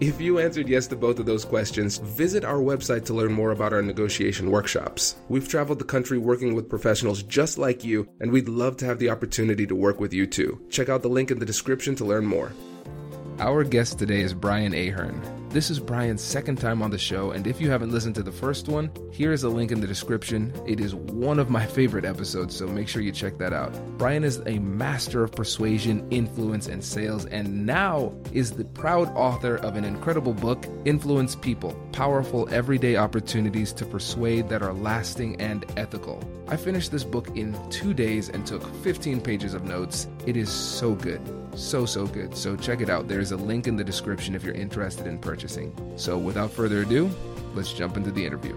If you answered yes to both of those questions, visit our website to learn more about our negotiation workshops. We've traveled the country working with professionals just like you, and we'd love to have the opportunity to work with you too. Check out the link in the description to learn more. Our guest today is Brian Ahearn. This is Brian's second time on the show, and if you haven't listened to the first one, here is a link in the description. It is one of my favorite episodes, so make sure you check that out. Brian is a master of persuasion, influence, and sales, and now is the proud author of an incredible book, Influence People Powerful Everyday Opportunities to Persuade That Are Lasting and Ethical. I finished this book in two days and took 15 pages of notes. It is so good. So, so good. So, check it out. There's a link in the description if you're interested in purchasing. So, without further ado, let's jump into the interview.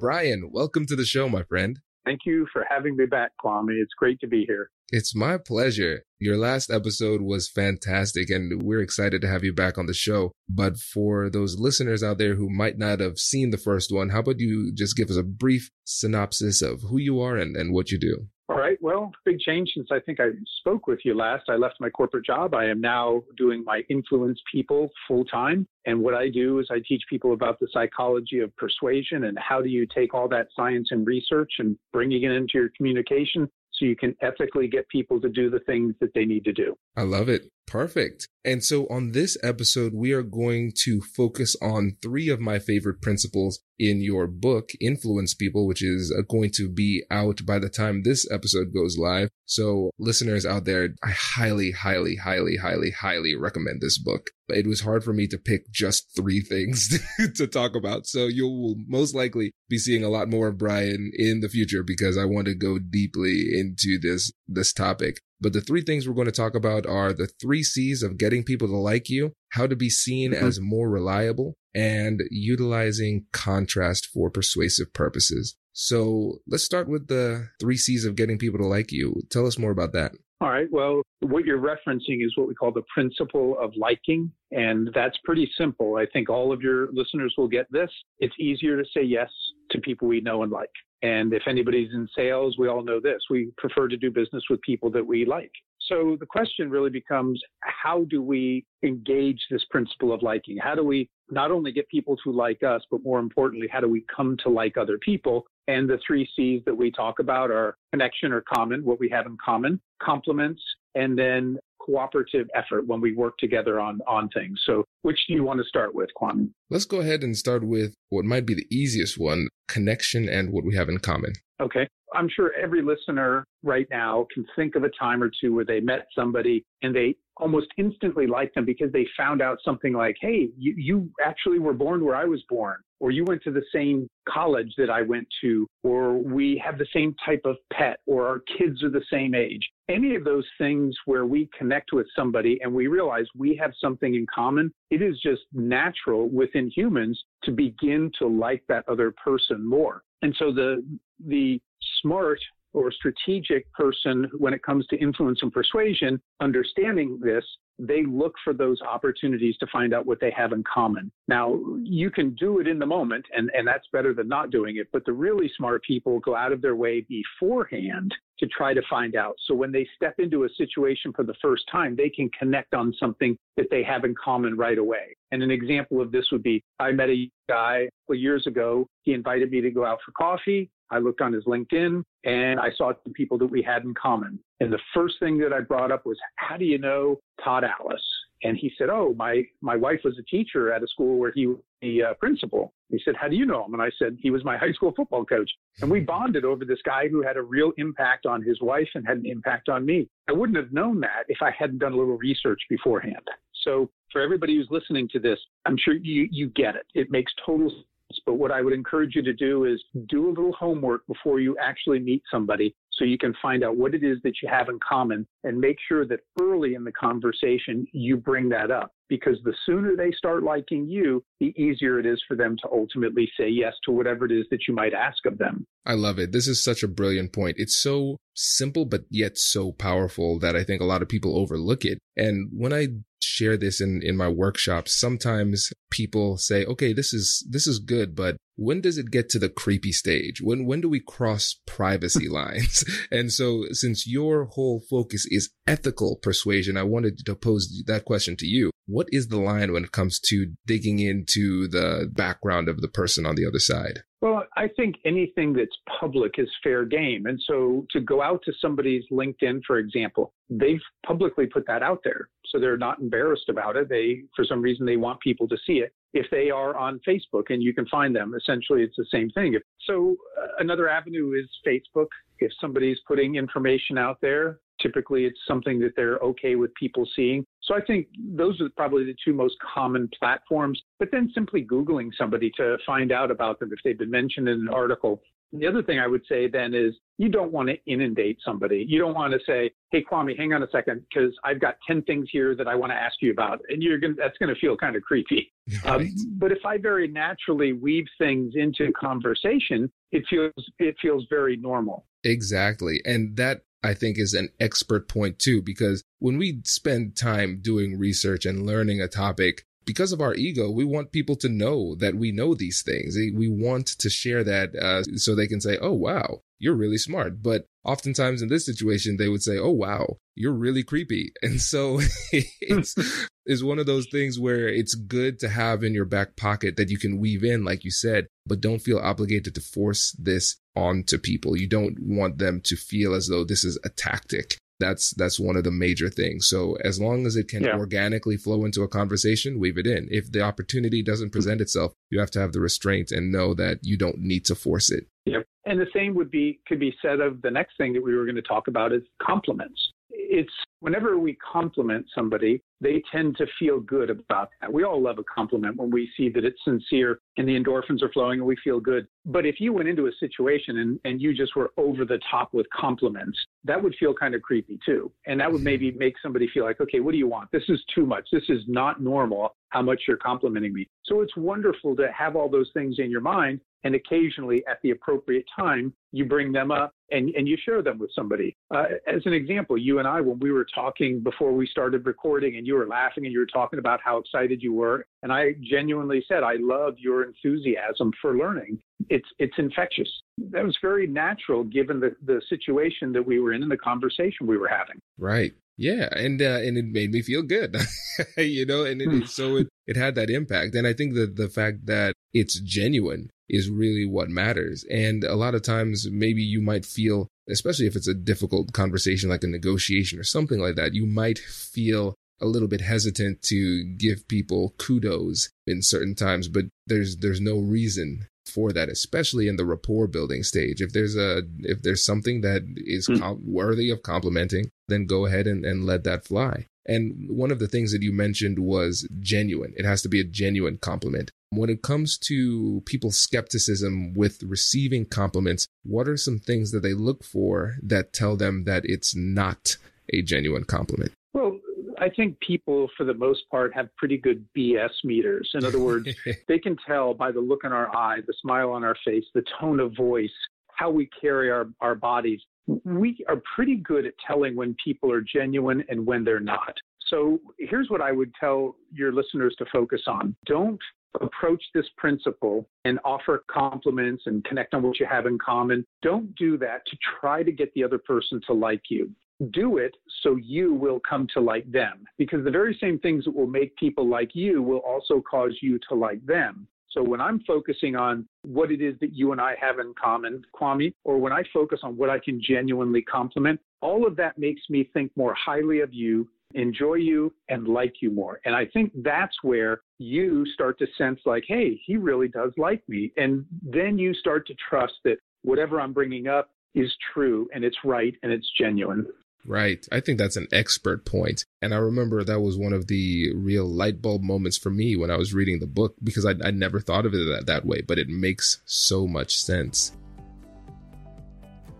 Brian, welcome to the show, my friend. Thank you for having me back, Kwame. It's great to be here. It's my pleasure. Your last episode was fantastic, and we're excited to have you back on the show. But for those listeners out there who might not have seen the first one, how about you just give us a brief synopsis of who you are and, and what you do? All right. Well, big change since I think I spoke with you last. I left my corporate job. I am now doing my influence people full time. And what I do is I teach people about the psychology of persuasion and how do you take all that science and research and bringing it into your communication so you can ethically get people to do the things that they need to do. I love it. Perfect. And so on this episode, we are going to focus on three of my favorite principles in your book, Influence People, which is uh, going to be out by the time this episode goes live. So listeners out there, I highly, highly, highly, highly, highly recommend this book. It was hard for me to pick just three things to talk about. So you will most likely be seeing a lot more of Brian in the future because I want to go deeply into this, this topic. But the three things we're going to talk about are the three C's of getting people to like you, how to be seen mm-hmm. as more reliable, and utilizing contrast for persuasive purposes. So let's start with the three C's of getting people to like you. Tell us more about that. All right. Well, what you're referencing is what we call the principle of liking. And that's pretty simple. I think all of your listeners will get this. It's easier to say yes to people we know and like. And if anybody's in sales, we all know this. We prefer to do business with people that we like. So the question really becomes how do we engage this principle of liking? How do we not only get people to like us, but more importantly, how do we come to like other people? And the three C's that we talk about are connection or common, what we have in common, compliments, and then cooperative effort when we work together on on things. So, which do you want to start with, Kwame? Let's go ahead and start with what might be the easiest one: connection and what we have in common. Okay. I'm sure every listener right now can think of a time or two where they met somebody and they almost instantly liked them because they found out something like, hey, you, you actually were born where I was born, or you went to the same college that I went to, or we have the same type of pet, or our kids are the same age. Any of those things where we connect with somebody and we realize we have something in common, it is just natural within humans to begin to like that other person more. And so the the smart or strategic person when it comes to influence and persuasion, understanding this, they look for those opportunities to find out what they have in common. Now, you can do it in the moment, and, and that's better than not doing it, but the really smart people go out of their way beforehand to try to find out. So when they step into a situation for the first time, they can connect on something that they have in common right away. And an example of this would be I met a guy years ago. He invited me to go out for coffee. I looked on his LinkedIn and I saw the people that we had in common. And the first thing that I brought up was, how do you know Todd Alice? And he said, "Oh, my my wife was a teacher at a school where he was the uh, principal." He said, "How do you know him?" And I said, "He was my high school football coach." And we bonded over this guy who had a real impact on his wife and had an impact on me. I wouldn't have known that if I hadn't done a little research beforehand. So for everybody who's listening to this, I'm sure you you get it. It makes total sense but what I would encourage you to do is do a little homework before you actually meet somebody so you can find out what it is that you have in common and make sure that early in the conversation you bring that up because the sooner they start liking you, the easier it is for them to ultimately say yes to whatever it is that you might ask of them. I love it. This is such a brilliant point. It's so simple, but yet so powerful that I think a lot of people overlook it. And when I share this in, in my workshops, sometimes people say, okay, this is, this is good, but when does it get to the creepy stage? When, when do we cross privacy lines? and so since your whole focus is ethical persuasion, I wanted to pose that question to you. What is the line when it comes to digging into the background of the person on the other side? Well, I think anything that's public is fair game. And so to go out to somebody's LinkedIn, for example, they've publicly put that out there. So they're not embarrassed about it. They, for some reason, they want people to see it. If they are on Facebook and you can find them, essentially it's the same thing. So uh, another avenue is Facebook. If somebody's putting information out there, typically it's something that they're okay with people seeing. So I think those are probably the two most common platforms. But then simply Googling somebody to find out about them if they've been mentioned in an article. The other thing I would say then is you don't want to inundate somebody. You don't want to say, "Hey, Kwame, hang on a second, because I've got ten things here that I want to ask you about," and you're going that's going to feel kind of creepy. Right. Um, but if I very naturally weave things into conversation, it feels it feels very normal. Exactly, and that I think is an expert point too, because when we spend time doing research and learning a topic, because of our ego, we want people to know that we know these things. We want to share that uh, so they can say, oh, wow, you're really smart. But oftentimes in this situation, they would say, oh, wow, you're really creepy. And so it's, it's one of those things where it's good to have in your back pocket that you can weave in, like you said, but don't feel obligated to force this onto people. You don't want them to feel as though this is a tactic. That's that's one of the major things. So as long as it can yeah. organically flow into a conversation, weave it in. If the opportunity doesn't mm-hmm. present itself, you have to have the restraint and know that you don't need to force it. Yep. And the same would be could be said of the next thing that we were going to talk about is compliments it's whenever we compliment somebody, they tend to feel good about that. We all love a compliment when we see that it's sincere and the endorphins are flowing and we feel good. But if you went into a situation and, and you just were over the top with compliments, that would feel kind of creepy too. And that would mm-hmm. maybe make somebody feel like, okay, what do you want? This is too much. This is not normal how much you're complimenting me. So it's wonderful to have all those things in your mind and occasionally at the appropriate time you bring them up and, and you share them with somebody. Uh, as an example you and i when we were talking before we started recording and you were laughing and you were talking about how excited you were and i genuinely said i love your enthusiasm for learning. It's it's infectious. That was very natural given the, the situation that we were in and the conversation we were having. Right. Yeah, and uh, and it made me feel good, you know, and it, so it, it had that impact. And I think that the fact that it's genuine is really what matters. And a lot of times, maybe you might feel, especially if it's a difficult conversation like a negotiation or something like that, you might feel a little bit hesitant to give people kudos in certain times, but there's there's no reason for that, especially in the rapport building stage. If there's a if there's something that is mm. com- worthy of complimenting, then go ahead and, and let that fly. And one of the things that you mentioned was genuine. It has to be a genuine compliment. When it comes to people's skepticism with receiving compliments, what are some things that they look for that tell them that it's not a genuine compliment? Well, I think people, for the most part, have pretty good BS meters. In other words, they can tell by the look in our eye, the smile on our face, the tone of voice, how we carry our, our bodies. We are pretty good at telling when people are genuine and when they're not. So here's what I would tell your listeners to focus on. Don't approach this principle and offer compliments and connect on what you have in common. Don't do that to try to get the other person to like you do it so you will come to like them. Because the very same things that will make people like you will also cause you to like them. So when I'm focusing on what it is that you and I have in common, Kwame, or when I focus on what I can genuinely compliment, all of that makes me think more highly of you, enjoy you and like you more. And I think that's where you start to sense like, hey, he really does like me. And then you start to trust that whatever I'm bringing up is true and it's right and it's genuine. Right. I think that's an expert point. And I remember that was one of the real light bulb moments for me when I was reading the book because I, I never thought of it that, that way, but it makes so much sense.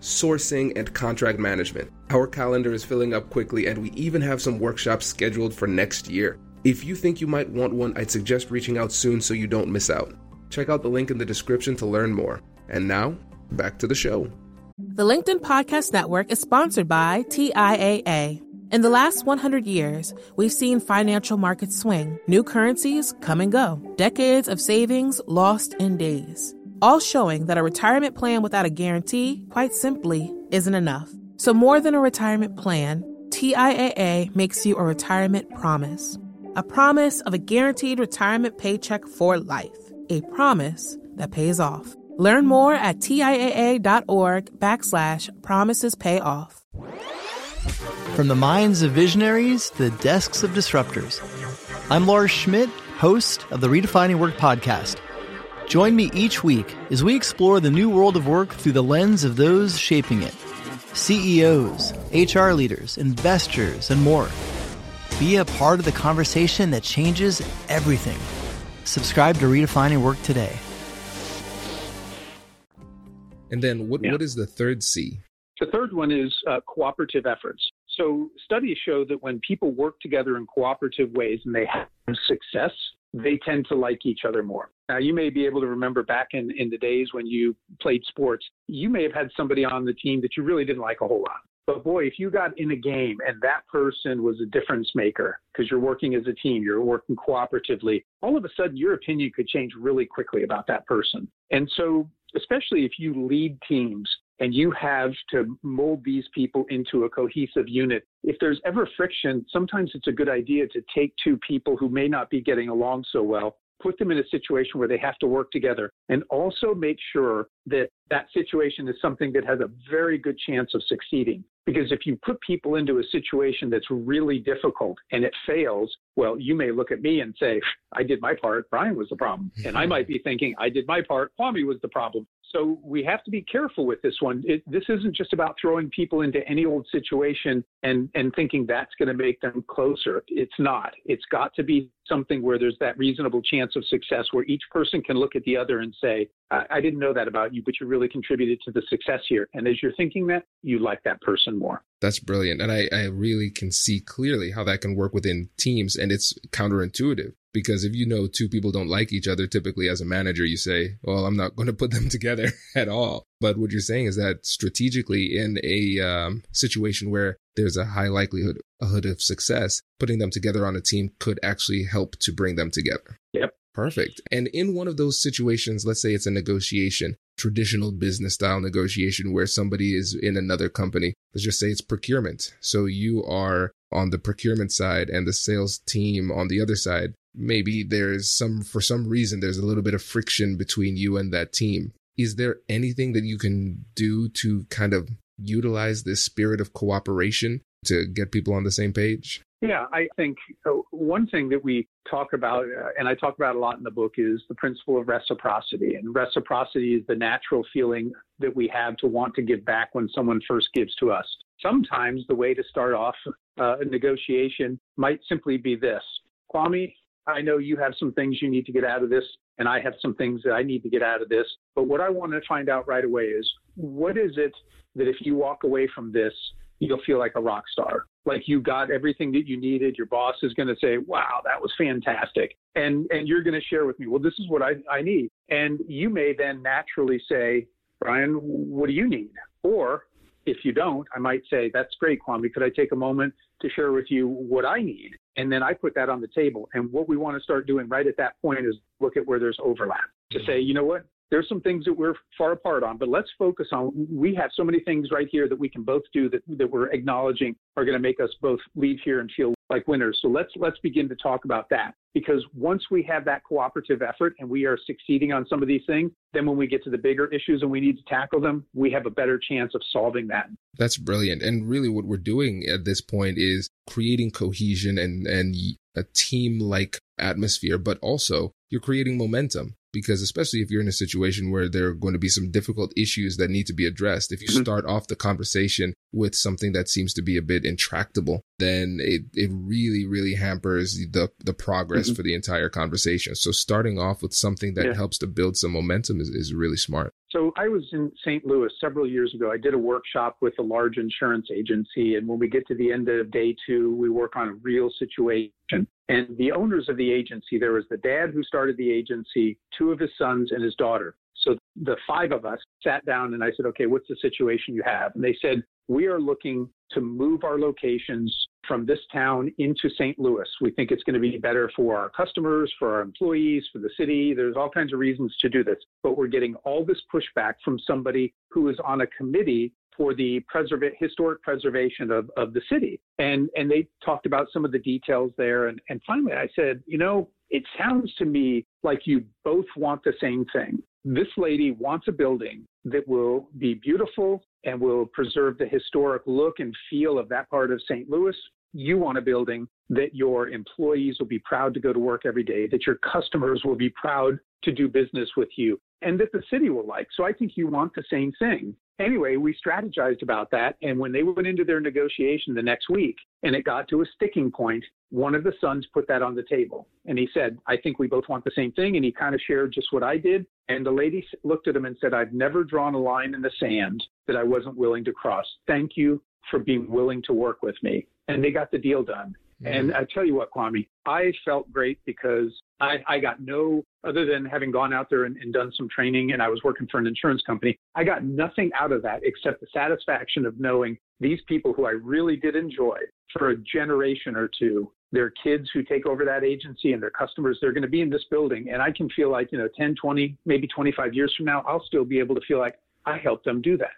sourcing, and contract management. Our calendar is filling up quickly, and we even have some workshops scheduled for next year. If you think you might want one, I'd suggest reaching out soon so you don't miss out. Check out the link in the description to learn more. And now, back to the show. The LinkedIn Podcast Network is sponsored by TIAA. In the last 100 years, we've seen financial markets swing, new currencies come and go, decades of savings lost in days, all showing that a retirement plan without a guarantee, quite simply, isn't enough. So, more than a retirement plan, TIAA makes you a retirement promise a promise of a guaranteed retirement paycheck for life, a promise that pays off. Learn more at TIAA.org backslash promises pay off. From the minds of visionaries to the desks of disruptors, I'm Laura Schmidt, host of the Redefining Work podcast. Join me each week as we explore the new world of work through the lens of those shaping it CEOs, HR leaders, investors, and more. Be a part of the conversation that changes everything. Subscribe to Redefining Work today. And then what, yeah. what is the third C? The third one is uh, cooperative efforts. So studies show that when people work together in cooperative ways and they have success, they tend to like each other more. Now, you may be able to remember back in, in the days when you played sports, you may have had somebody on the team that you really didn't like a whole lot. But boy, if you got in a game and that person was a difference maker because you're working as a team, you're working cooperatively, all of a sudden your opinion could change really quickly about that person. And so, especially if you lead teams and you have to mold these people into a cohesive unit, if there's ever friction, sometimes it's a good idea to take two people who may not be getting along so well put them in a situation where they have to work together and also make sure that that situation is something that has a very good chance of succeeding. Because if you put people into a situation that's really difficult and it fails, well, you may look at me and say, I did my part, Brian was the problem. And I mm-hmm. might be thinking, I did my part, Kwame was the problem. So we have to be careful with this one. It, this isn't just about throwing people into any old situation and, and thinking that's going to make them closer. It's not. It's got to be something where there's that reasonable chance of success where each person can look at the other and say, I, I didn't know that about you, but you really contributed to the success here. And as you're thinking that, you like that person more. That's brilliant. And I, I really can see clearly how that can work within teams. And it's counterintuitive because if you know two people don't like each other, typically as a manager, you say, well, I'm not going to put them together at all. But what you're saying is that strategically in a um, situation where there's a high likelihood of success, putting them together on a team could actually help to bring them together. Yep. Perfect. And in one of those situations, let's say it's a negotiation, traditional business style negotiation where somebody is in another company. Let's just say it's procurement. So you are on the procurement side and the sales team on the other side. Maybe there's some, for some reason, there's a little bit of friction between you and that team. Is there anything that you can do to kind of utilize this spirit of cooperation to get people on the same page? Yeah, I think uh, one thing that we talk about, uh, and I talk about a lot in the book, is the principle of reciprocity. And reciprocity is the natural feeling that we have to want to give back when someone first gives to us. Sometimes the way to start off uh, a negotiation might simply be this Kwame, I know you have some things you need to get out of this, and I have some things that I need to get out of this. But what I want to find out right away is what is it that if you walk away from this, you'll feel like a rock star. Like you got everything that you needed. Your boss is going to say, wow, that was fantastic. And, and you're going to share with me, well, this is what I, I need. And you may then naturally say, Brian, what do you need? Or if you don't, I might say, that's great, Kwame. Could I take a moment to share with you what I need? And then I put that on the table. And what we want to start doing right at that point is look at where there's overlap to say, you know what? There's some things that we're far apart on, but let's focus on we have so many things right here that we can both do that, that we're acknowledging are going to make us both leave here and feel like winners. So let's let's begin to talk about that because once we have that cooperative effort and we are succeeding on some of these things, then when we get to the bigger issues and we need to tackle them, we have a better chance of solving that. That's brilliant. And really what we're doing at this point is creating cohesion and and a team like atmosphere, but also you're creating momentum because especially if you're in a situation where there are going to be some difficult issues that need to be addressed, if you mm-hmm. start off the conversation with something that seems to be a bit intractable, then it, it really, really hampers the, the progress mm-hmm. for the entire conversation. So starting off with something that yeah. helps to build some momentum is, is really smart. So I was in St. Louis several years ago. I did a workshop with a large insurance agency. And when we get to the end of day two, we work on a real situation. And the owners of the agency, there was the dad who started the agency, two of his sons, and his daughter. So the five of us sat down and I said, okay, what's the situation you have? And they said, we are looking to move our locations from this town into St. Louis. We think it's going to be better for our customers, for our employees, for the city. There's all kinds of reasons to do this, but we're getting all this pushback from somebody who is on a committee for the historic preservation of, of the city. And, and they talked about some of the details there. And, and finally, I said, you know, it sounds to me like you both want the same thing. This lady wants a building that will be beautiful and will preserve the historic look and feel of that part of St. Louis. You want a building that your employees will be proud to go to work every day, that your customers will be proud to do business with you, and that the city will like. So I think you want the same thing anyway, we strategized about that. And when they went into their negotiation the next week and it got to a sticking point, one of the sons put that on the table. And he said, I think we both want the same thing. And he kind of shared just what I did. And the lady looked at him and said, I've never drawn a line in the sand that I wasn't willing to cross. Thank you for being willing to work with me. And they got the deal done. Mm. And I tell you what, Kwame, I felt great because I, I got no, other than having gone out there and, and done some training and I was working for an insurance company, I got nothing out of that except the satisfaction of knowing these people who I really did enjoy for a generation or two their kids who take over that agency and their customers they're going to be in this building and i can feel like you know 10 20 maybe 25 years from now i'll still be able to feel like i helped them do that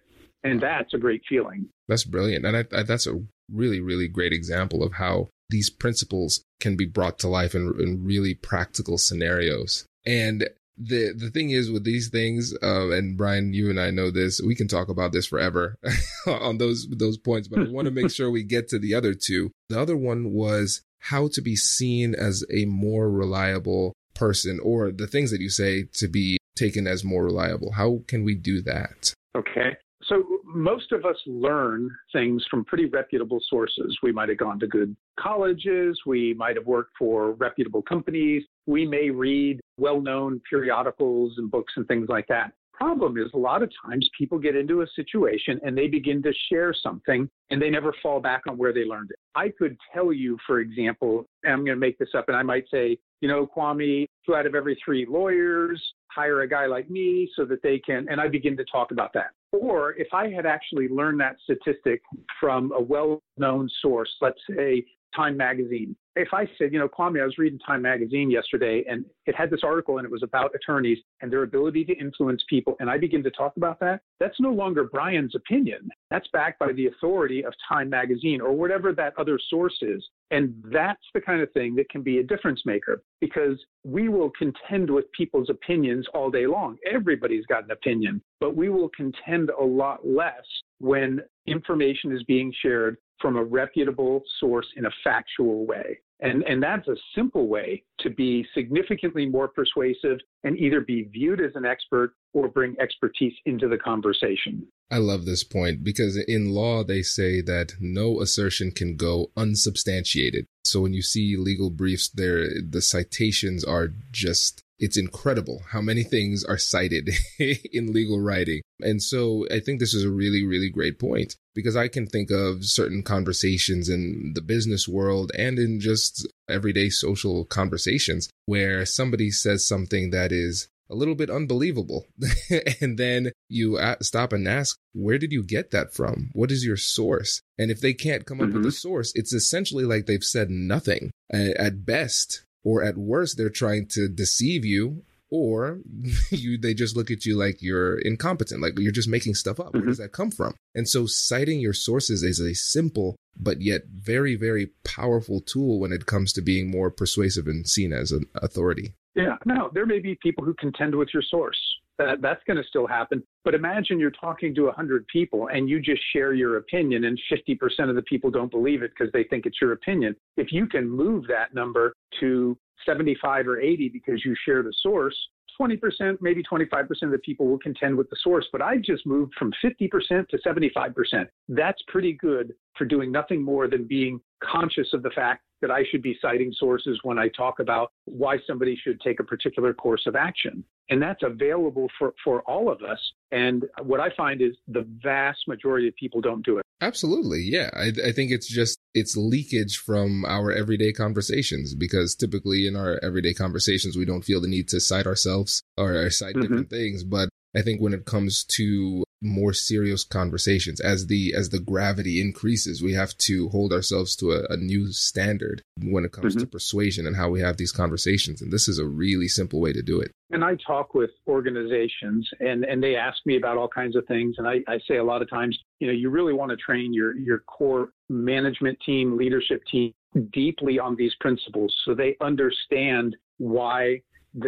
and that's a great feeling that's brilliant and I, I, that's a really really great example of how these principles can be brought to life in, in really practical scenarios. And the the thing is with these things, uh, and Brian, you and I know this. We can talk about this forever on those those points, but I want to make sure we get to the other two. The other one was how to be seen as a more reliable person, or the things that you say to be taken as more reliable. How can we do that? Okay. So most of us learn things from pretty reputable sources. We might have gone to good colleges. We might have worked for reputable companies. We may read well-known periodicals and books and things like that. Problem is, a lot of times people get into a situation and they begin to share something and they never fall back on where they learned it. I could tell you, for example, I'm going to make this up and I might say, you know, Kwame, two out of every three lawyers hire a guy like me so that they can, and I begin to talk about that. Or if I had actually learned that statistic from a well known source, let's say Time Magazine. If I said, you know, Kwame, I was reading Time Magazine yesterday and it had this article and it was about attorneys and their ability to influence people, and I begin to talk about that, that's no longer Brian's opinion. That's backed by the authority of Time Magazine or whatever that other source is. And that's the kind of thing that can be a difference maker because we will contend with people's opinions all day long. Everybody's got an opinion, but we will contend a lot less when information is being shared from a reputable source in a factual way. And, and that's a simple way to be significantly more persuasive and either be viewed as an expert or bring expertise into the conversation. I love this point because in law, they say that no assertion can go unsubstantiated. So when you see legal briefs there, the citations are just it's incredible how many things are cited in legal writing. And so I think this is a really, really great point because I can think of certain conversations in the business world and in just everyday social conversations where somebody says something that is a little bit unbelievable. and then you stop and ask, where did you get that from? What is your source? And if they can't come up mm-hmm. with a mm-hmm. source, it's essentially like they've said nothing. At best, or at worst, they're trying to deceive you or you they just look at you like you're incompetent like you're just making stuff up. Mm-hmm. where does that come from? And so citing your sources is a simple but yet very very powerful tool when it comes to being more persuasive and seen as an authority. Yeah. No there may be people who contend with your source that, that's going to still happen. But imagine you're talking to 100 people and you just share your opinion, and 50% of the people don't believe it because they think it's your opinion. If you can move that number to 75 or 80 because you share the source, 20%, maybe 25% of the people will contend with the source, but I just moved from 50% to 75%. That's pretty good for doing nothing more than being conscious of the fact that I should be citing sources when I talk about why somebody should take a particular course of action. And that's available for, for all of us. And what I find is the vast majority of people don't do it. Absolutely. Yeah. I, I think it's just, it's leakage from our everyday conversations because typically in our everyday conversations, we don't feel the need to cite ourselves or cite mm-hmm. different things. But I think when it comes to more serious conversations as the as the gravity increases we have to hold ourselves to a, a new standard when it comes mm-hmm. to persuasion and how we have these conversations and this is a really simple way to do it and i talk with organizations and and they ask me about all kinds of things and i, I say a lot of times you know you really want to train your your core management team leadership team deeply on these principles so they understand why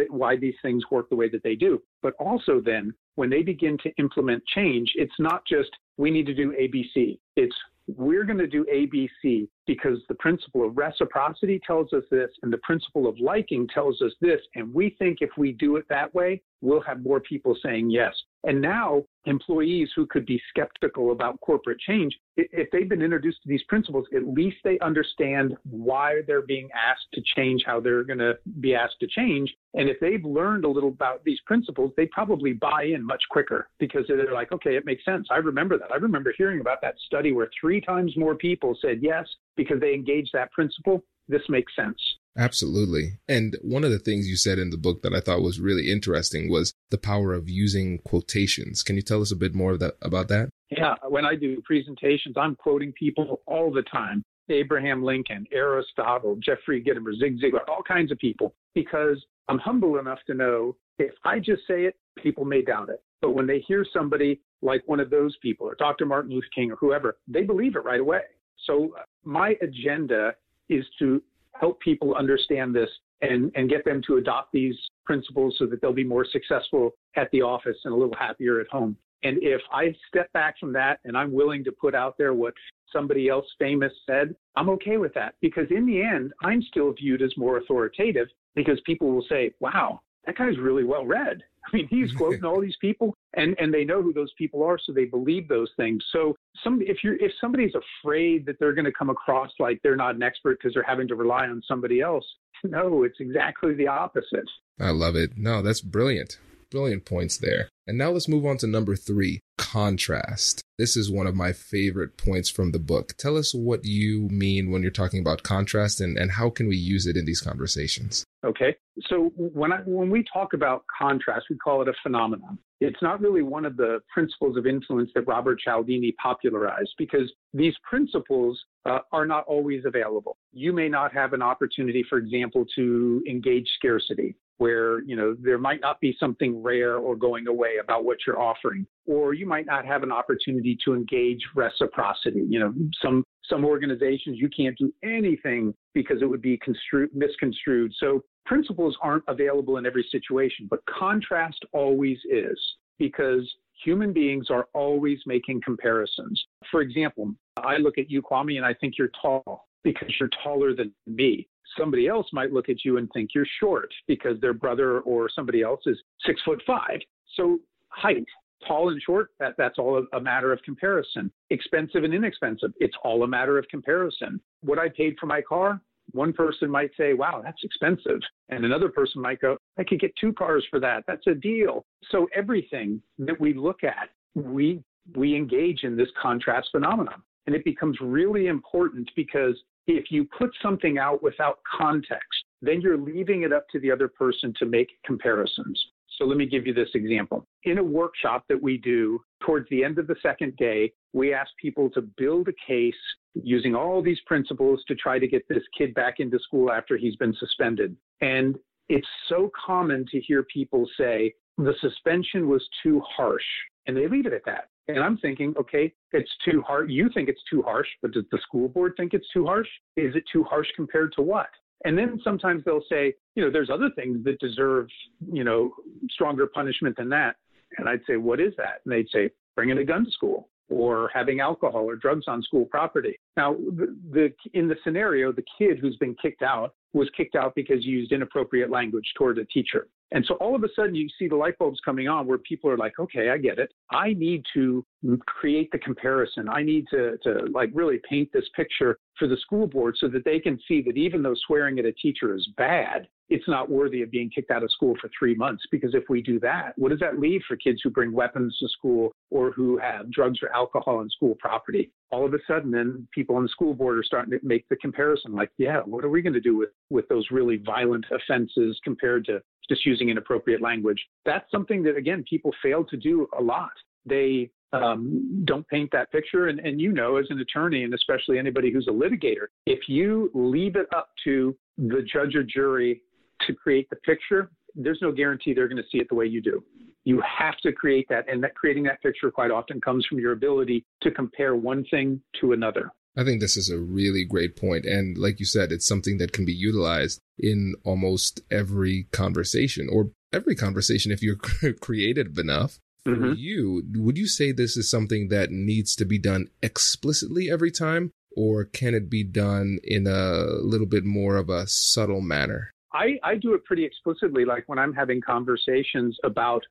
why these things work the way that they do. But also, then, when they begin to implement change, it's not just we need to do ABC. It's we're going to do ABC because the principle of reciprocity tells us this and the principle of liking tells us this. And we think if we do it that way, we'll have more people saying yes. And now employees who could be skeptical about corporate change, if they've been introduced to these principles, at least they understand why they're being asked to change how they're going to be asked to change. And if they've learned a little about these principles, they probably buy in much quicker because they're like, okay, it makes sense. I remember that. I remember hearing about that study where three times more people said yes because they engaged that principle. This makes sense. Absolutely. And one of the things you said in the book that I thought was really interesting was the power of using quotations. Can you tell us a bit more that, about that? Yeah, when I do presentations, I'm quoting people all the time. Abraham Lincoln, Aristotle, Jeffrey Gitomer, Zig Ziglar, all kinds of people, because I'm humble enough to know if I just say it, people may doubt it. But when they hear somebody like one of those people, or Dr. Martin Luther King, or whoever, they believe it right away. So uh, my agenda is to help people understand this and, and get them to adopt these principles so that they'll be more successful at the office and a little happier at home. And if I step back from that and I'm willing to put out there what somebody else famous said, I'm okay with that because in the end, I'm still viewed as more authoritative because people will say, wow, that guy's really well read. I mean, he's quoting all these people and, and they know who those people are, so they believe those things. So some if you're if somebody's afraid that they're going to come across like they're not an expert because they're having to rely on somebody else, no, it's exactly the opposite. I love it. No, that's brilliant. Brilliant points there. And now let's move on to number three contrast. This is one of my favorite points from the book. Tell us what you mean when you're talking about contrast and, and how can we use it in these conversations? Okay. So when I, when we talk about contrast, we call it a phenomenon. It's not really one of the principles of influence that Robert Cialdini popularized because these principles uh, are not always available. You may not have an opportunity, for example, to engage scarcity where you know there might not be something rare or going away about what you're offering or you might not have an opportunity to engage reciprocity. You know some some organizations you can't do anything because it would be construed misconstrued. So principles aren't available in every situation but contrast always is because human beings are always making comparisons. For example i look at you kwame and i think you're tall because you're taller than me somebody else might look at you and think you're short because their brother or somebody else is six foot five. So height, tall and short, that, that's all a, matter of comparison. Expensive and inexpensive, it's all a matter of comparison. What I paid for my car, one person might say, wow, that's expensive. And another person might go, I could get two cars for that. That's a deal. So everything that we look at, we we engage in this contrast phenomenon. And it becomes really important because if you put something out without context, then you're leaving it up to the other person to make comparisons. So let me give you this example. In a workshop that we do towards the end of the second day, we ask people to build a case using all these principles to try to get this kid back into school after he's been suspended. And it's so common to hear people say, the suspension was too harsh, and they leave it at that. And I'm thinking, okay, it's too hard. You think it's too harsh, but does the school board think it's too harsh? Is it too harsh compared to what? And then sometimes they'll say, you know, there's other things that deserve, you know, stronger punishment than that. And I'd say, what is that? And they'd say, bringing a gun to school or having alcohol or drugs on school property. Now, the, the, in the scenario, the kid who's been kicked out was kicked out because he used inappropriate language toward a teacher. And so all of a sudden you see the light bulbs coming on where people are like, okay, I get it. I need to create the comparison. I need to, to like really paint this picture for the school board so that they can see that even though swearing at a teacher is bad, it's not worthy of being kicked out of school for three months. Because if we do that, what does that leave for kids who bring weapons to school or who have drugs or alcohol on school property? All of a sudden, then people on the school board are starting to make the comparison like, yeah, what are we going to do with, with those really violent offenses compared to just using inappropriate language? That's something that, again, people fail to do a lot. They um, don't paint that picture. And, and you know, as an attorney, and especially anybody who's a litigator, if you leave it up to the judge or jury to create the picture, there's no guarantee they're going to see it the way you do. You have to create that, and that creating that picture quite often comes from your ability to compare one thing to another. I think this is a really great point. And like you said, it's something that can be utilized in almost every conversation or every conversation if you're creative enough. For mm-hmm. you, would you say this is something that needs to be done explicitly every time, or can it be done in a little bit more of a subtle manner? I, I do it pretty explicitly, like when I'm having conversations about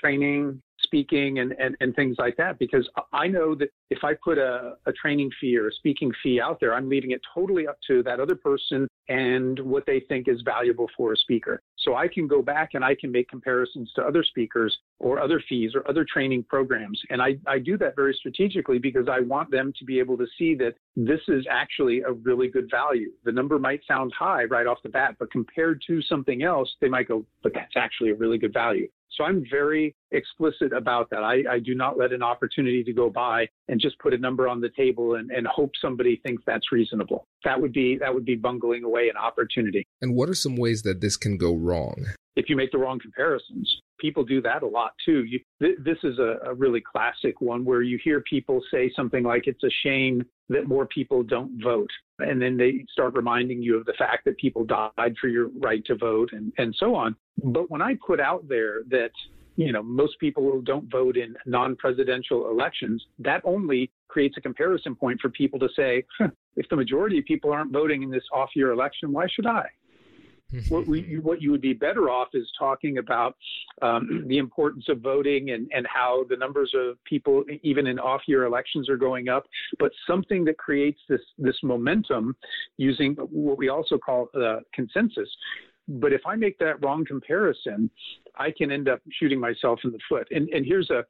training, speaking, and, and, and things like that, because I know that if I put a, a training fee or a speaking fee out there, I'm leaving it totally up to that other person and what they think is valuable for a speaker. So I can go back and I can make comparisons to other speakers or other fees or other training programs. And I, I do that very strategically because I want them to be able to see that this is actually a really good value. The number might sound high right off the bat, but compared to something else, they might go, but that's actually a really good value. So I'm very explicit about that. I, I, do not let an opportunity to go by and just put a number on the table and, and hope somebody thinks that's reasonable. That would be that would be bungling away an opportunity. And what are some ways that this can go wrong? If you make the wrong comparisons, people do that a lot too. You, th- this is a, a really classic one where you hear people say something like, "It's a shame that more people don't vote," and then they start reminding you of the fact that people died for your right to vote and and so on. But when I put out there that you know, most people don't vote in non-presidential elections. That only creates a comparison point for people to say, huh, if the majority of people aren't voting in this off-year election, why should I? What, we, what you would be better off is talking about um, the importance of voting and, and how the numbers of people, even in off-year elections, are going up. But something that creates this this momentum using what we also call uh, consensus. But if I make that wrong comparison, I can end up shooting myself in the foot. And, and here's a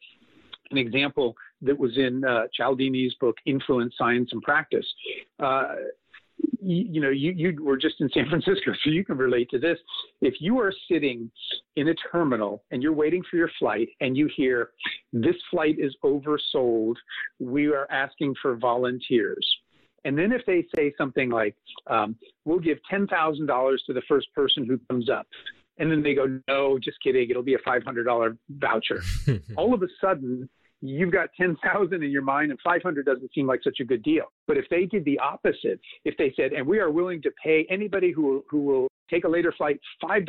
an example that was in uh, Cialdini's book, Influence, Science, and Practice. Uh, you, you, know, you, you were just in San Francisco, so you can relate to this. If you are sitting in a terminal and you're waiting for your flight and you hear, this flight is oversold, we are asking for volunteers and then if they say something like, um, we'll give $10,000 to the first person who comes up, and then they go, no, just kidding, it'll be a $500 voucher. All of a sudden, you've got 10,000 in your mind and 500 doesn't seem like such a good deal. But if they did the opposite, if they said, and we are willing to pay anybody who who will take a later flight $5,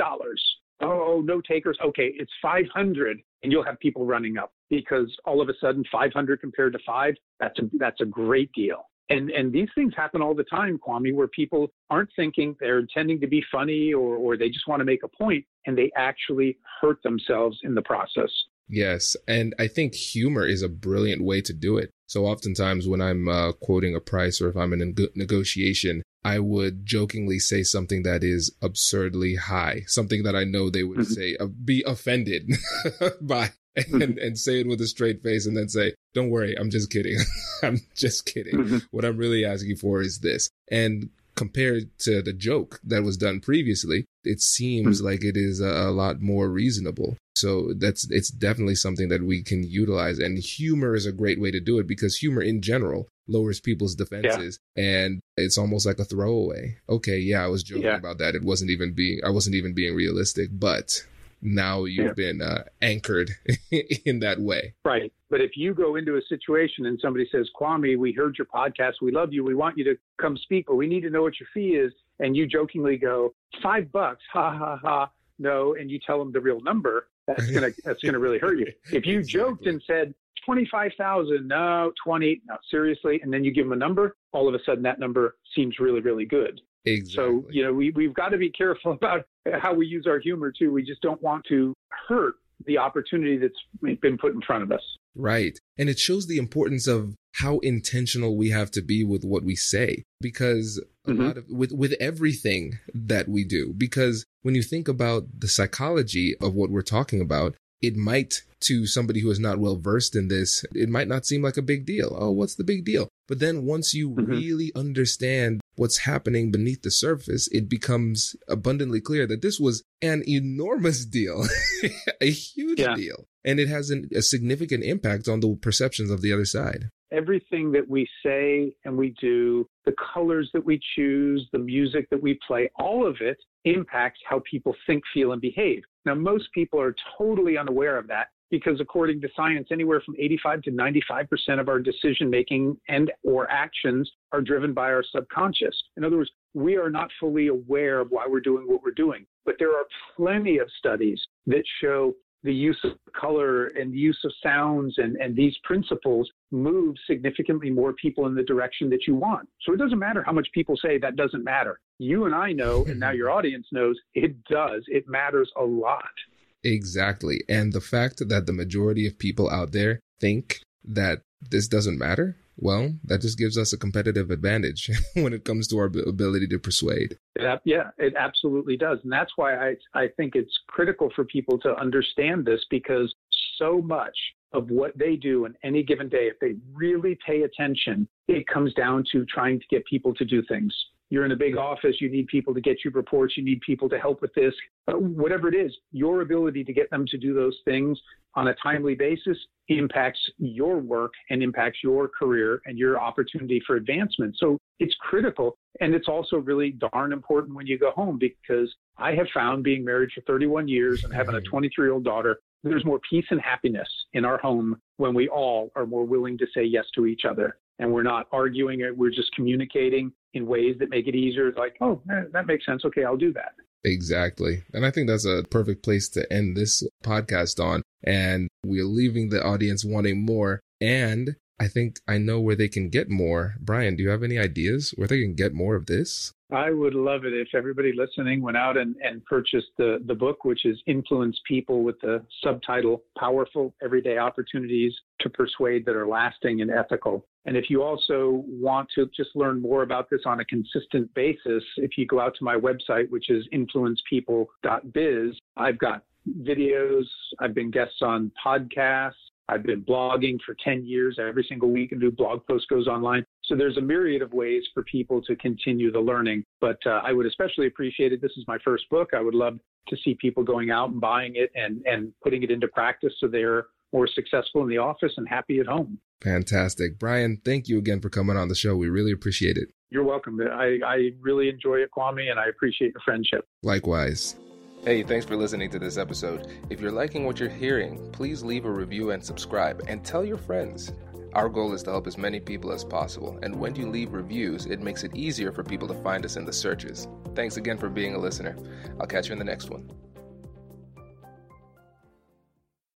oh, no takers. Okay, it's 500 and you'll have people running up because all of a sudden 500 compared to five, that's a, that's a great deal. And, and these things happen all the time, Kwame, where people aren't thinking they're intending to be funny or, or they just want to make a point and they actually hurt themselves in the process. Yes. And I think humor is a brilliant way to do it. So oftentimes when I'm uh, quoting a price or if I'm in a negotiation, I would jokingly say something that is absurdly high, something that I know they would mm-hmm. say, uh, be offended by. Mm-hmm. and, and say it with a straight face and then say, don't worry, I'm just kidding. I'm just kidding. Mm-hmm. What I'm really asking for is this. And compared to the joke that was done previously, it seems mm-hmm. like it is a, a, lot more reasonable. So that's it's definitely something that we can utilize, and humor is a great way to do it because humor in general lowers people's defenses, yeah. and it's almost like a throwaway. Okay, yeah, I was joking yeah. about that. It wasn't even being I wasn't even being realistic, but now you've yeah. been uh, anchored in that way. Right. But if you go into a situation and somebody says, Kwame, we heard your podcast. We love you. We want you to come speak, but we need to know what your fee is. And you jokingly go, five bucks. Ha ha ha. No. And you tell them the real number. That's going to, that's to really hurt you. If you exactly. joked and said, 25,000, no, 20, no, seriously. And then you give them a number, all of a sudden that number seems really, really good. Exactly. So, you know, we, we've got to be careful about how we use our humor too. We just don't want to hurt the opportunity that's been put in front of us. Right. And it shows the importance of how intentional we have to be with what we say because a mm-hmm. lot of with with everything that we do because when you think about the psychology of what we're talking about it might to somebody who is not well versed in this it might not seem like a big deal oh what's the big deal but then once you mm-hmm. really understand what's happening beneath the surface, it becomes abundantly clear that this was an enormous deal, a huge yeah. deal. And it has an, a significant impact on the perceptions of the other side. Everything that we say and we do, the colors that we choose, the music that we play, all of it impacts how people think, feel, and behave. Now, most people are totally unaware of that because according to science anywhere from 85 to 95% of our decision making and or actions are driven by our subconscious in other words we are not fully aware of why we're doing what we're doing but there are plenty of studies that show the use of color and the use of sounds and, and these principles move significantly more people in the direction that you want. So it doesn't matter how much people say that doesn't matter. You and I know, and now your audience knows, it does. It matters a lot. Exactly. And the fact that the majority of people out there think that this doesn't matter, well, that just gives us a competitive advantage when it comes to our ability to persuade. Yeah, it absolutely does. And that's why I, I think it's critical for people to understand this because so much of what they do in any given day, if they really pay attention, it comes down to trying to get people to do things you're in a big office, you need people to get you reports, you need people to help with this, uh, whatever it is, your ability to get them to do those things on a timely basis impacts your work and impacts your career and your opportunity for advancement. So it's critical. And it's also really darn important when you go home because I have found being married for 31 years and having a 23 year old daughter, there's more peace and happiness in our home when we all are more willing to say yes to each other and we're not arguing it. We're just communicating in ways that make it easier. It's like, oh, that makes sense. Okay, I'll do that. Exactly. And I think that's a perfect place to end this podcast on. And we're leaving the audience wanting more. And I think I know where they can get more. Brian, do you have any ideas where they can get more of this? I would love it if everybody listening went out and, and purchased the, the book, which is Influence People with the subtitle Powerful Everyday Opportunities to Persuade That Are Lasting and Ethical. And if you also want to just learn more about this on a consistent basis, if you go out to my website, which is influencepeople.biz, I've got videos, I've been guests on podcasts, I've been blogging for 10 years. Every single week, a new blog post goes online. So there's a myriad of ways for people to continue the learning. But uh, I would especially appreciate it. This is my first book. I would love to see people going out and buying it and, and putting it into practice so they're more successful in the office and happy at home. Fantastic. Brian, thank you again for coming on the show. We really appreciate it. You're welcome. I, I really enjoy it, Kwame, and I appreciate your friendship. Likewise. Hey, thanks for listening to this episode. If you're liking what you're hearing, please leave a review and subscribe and tell your friends. Our goal is to help as many people as possible, and when you leave reviews, it makes it easier for people to find us in the searches. Thanks again for being a listener. I'll catch you in the next one.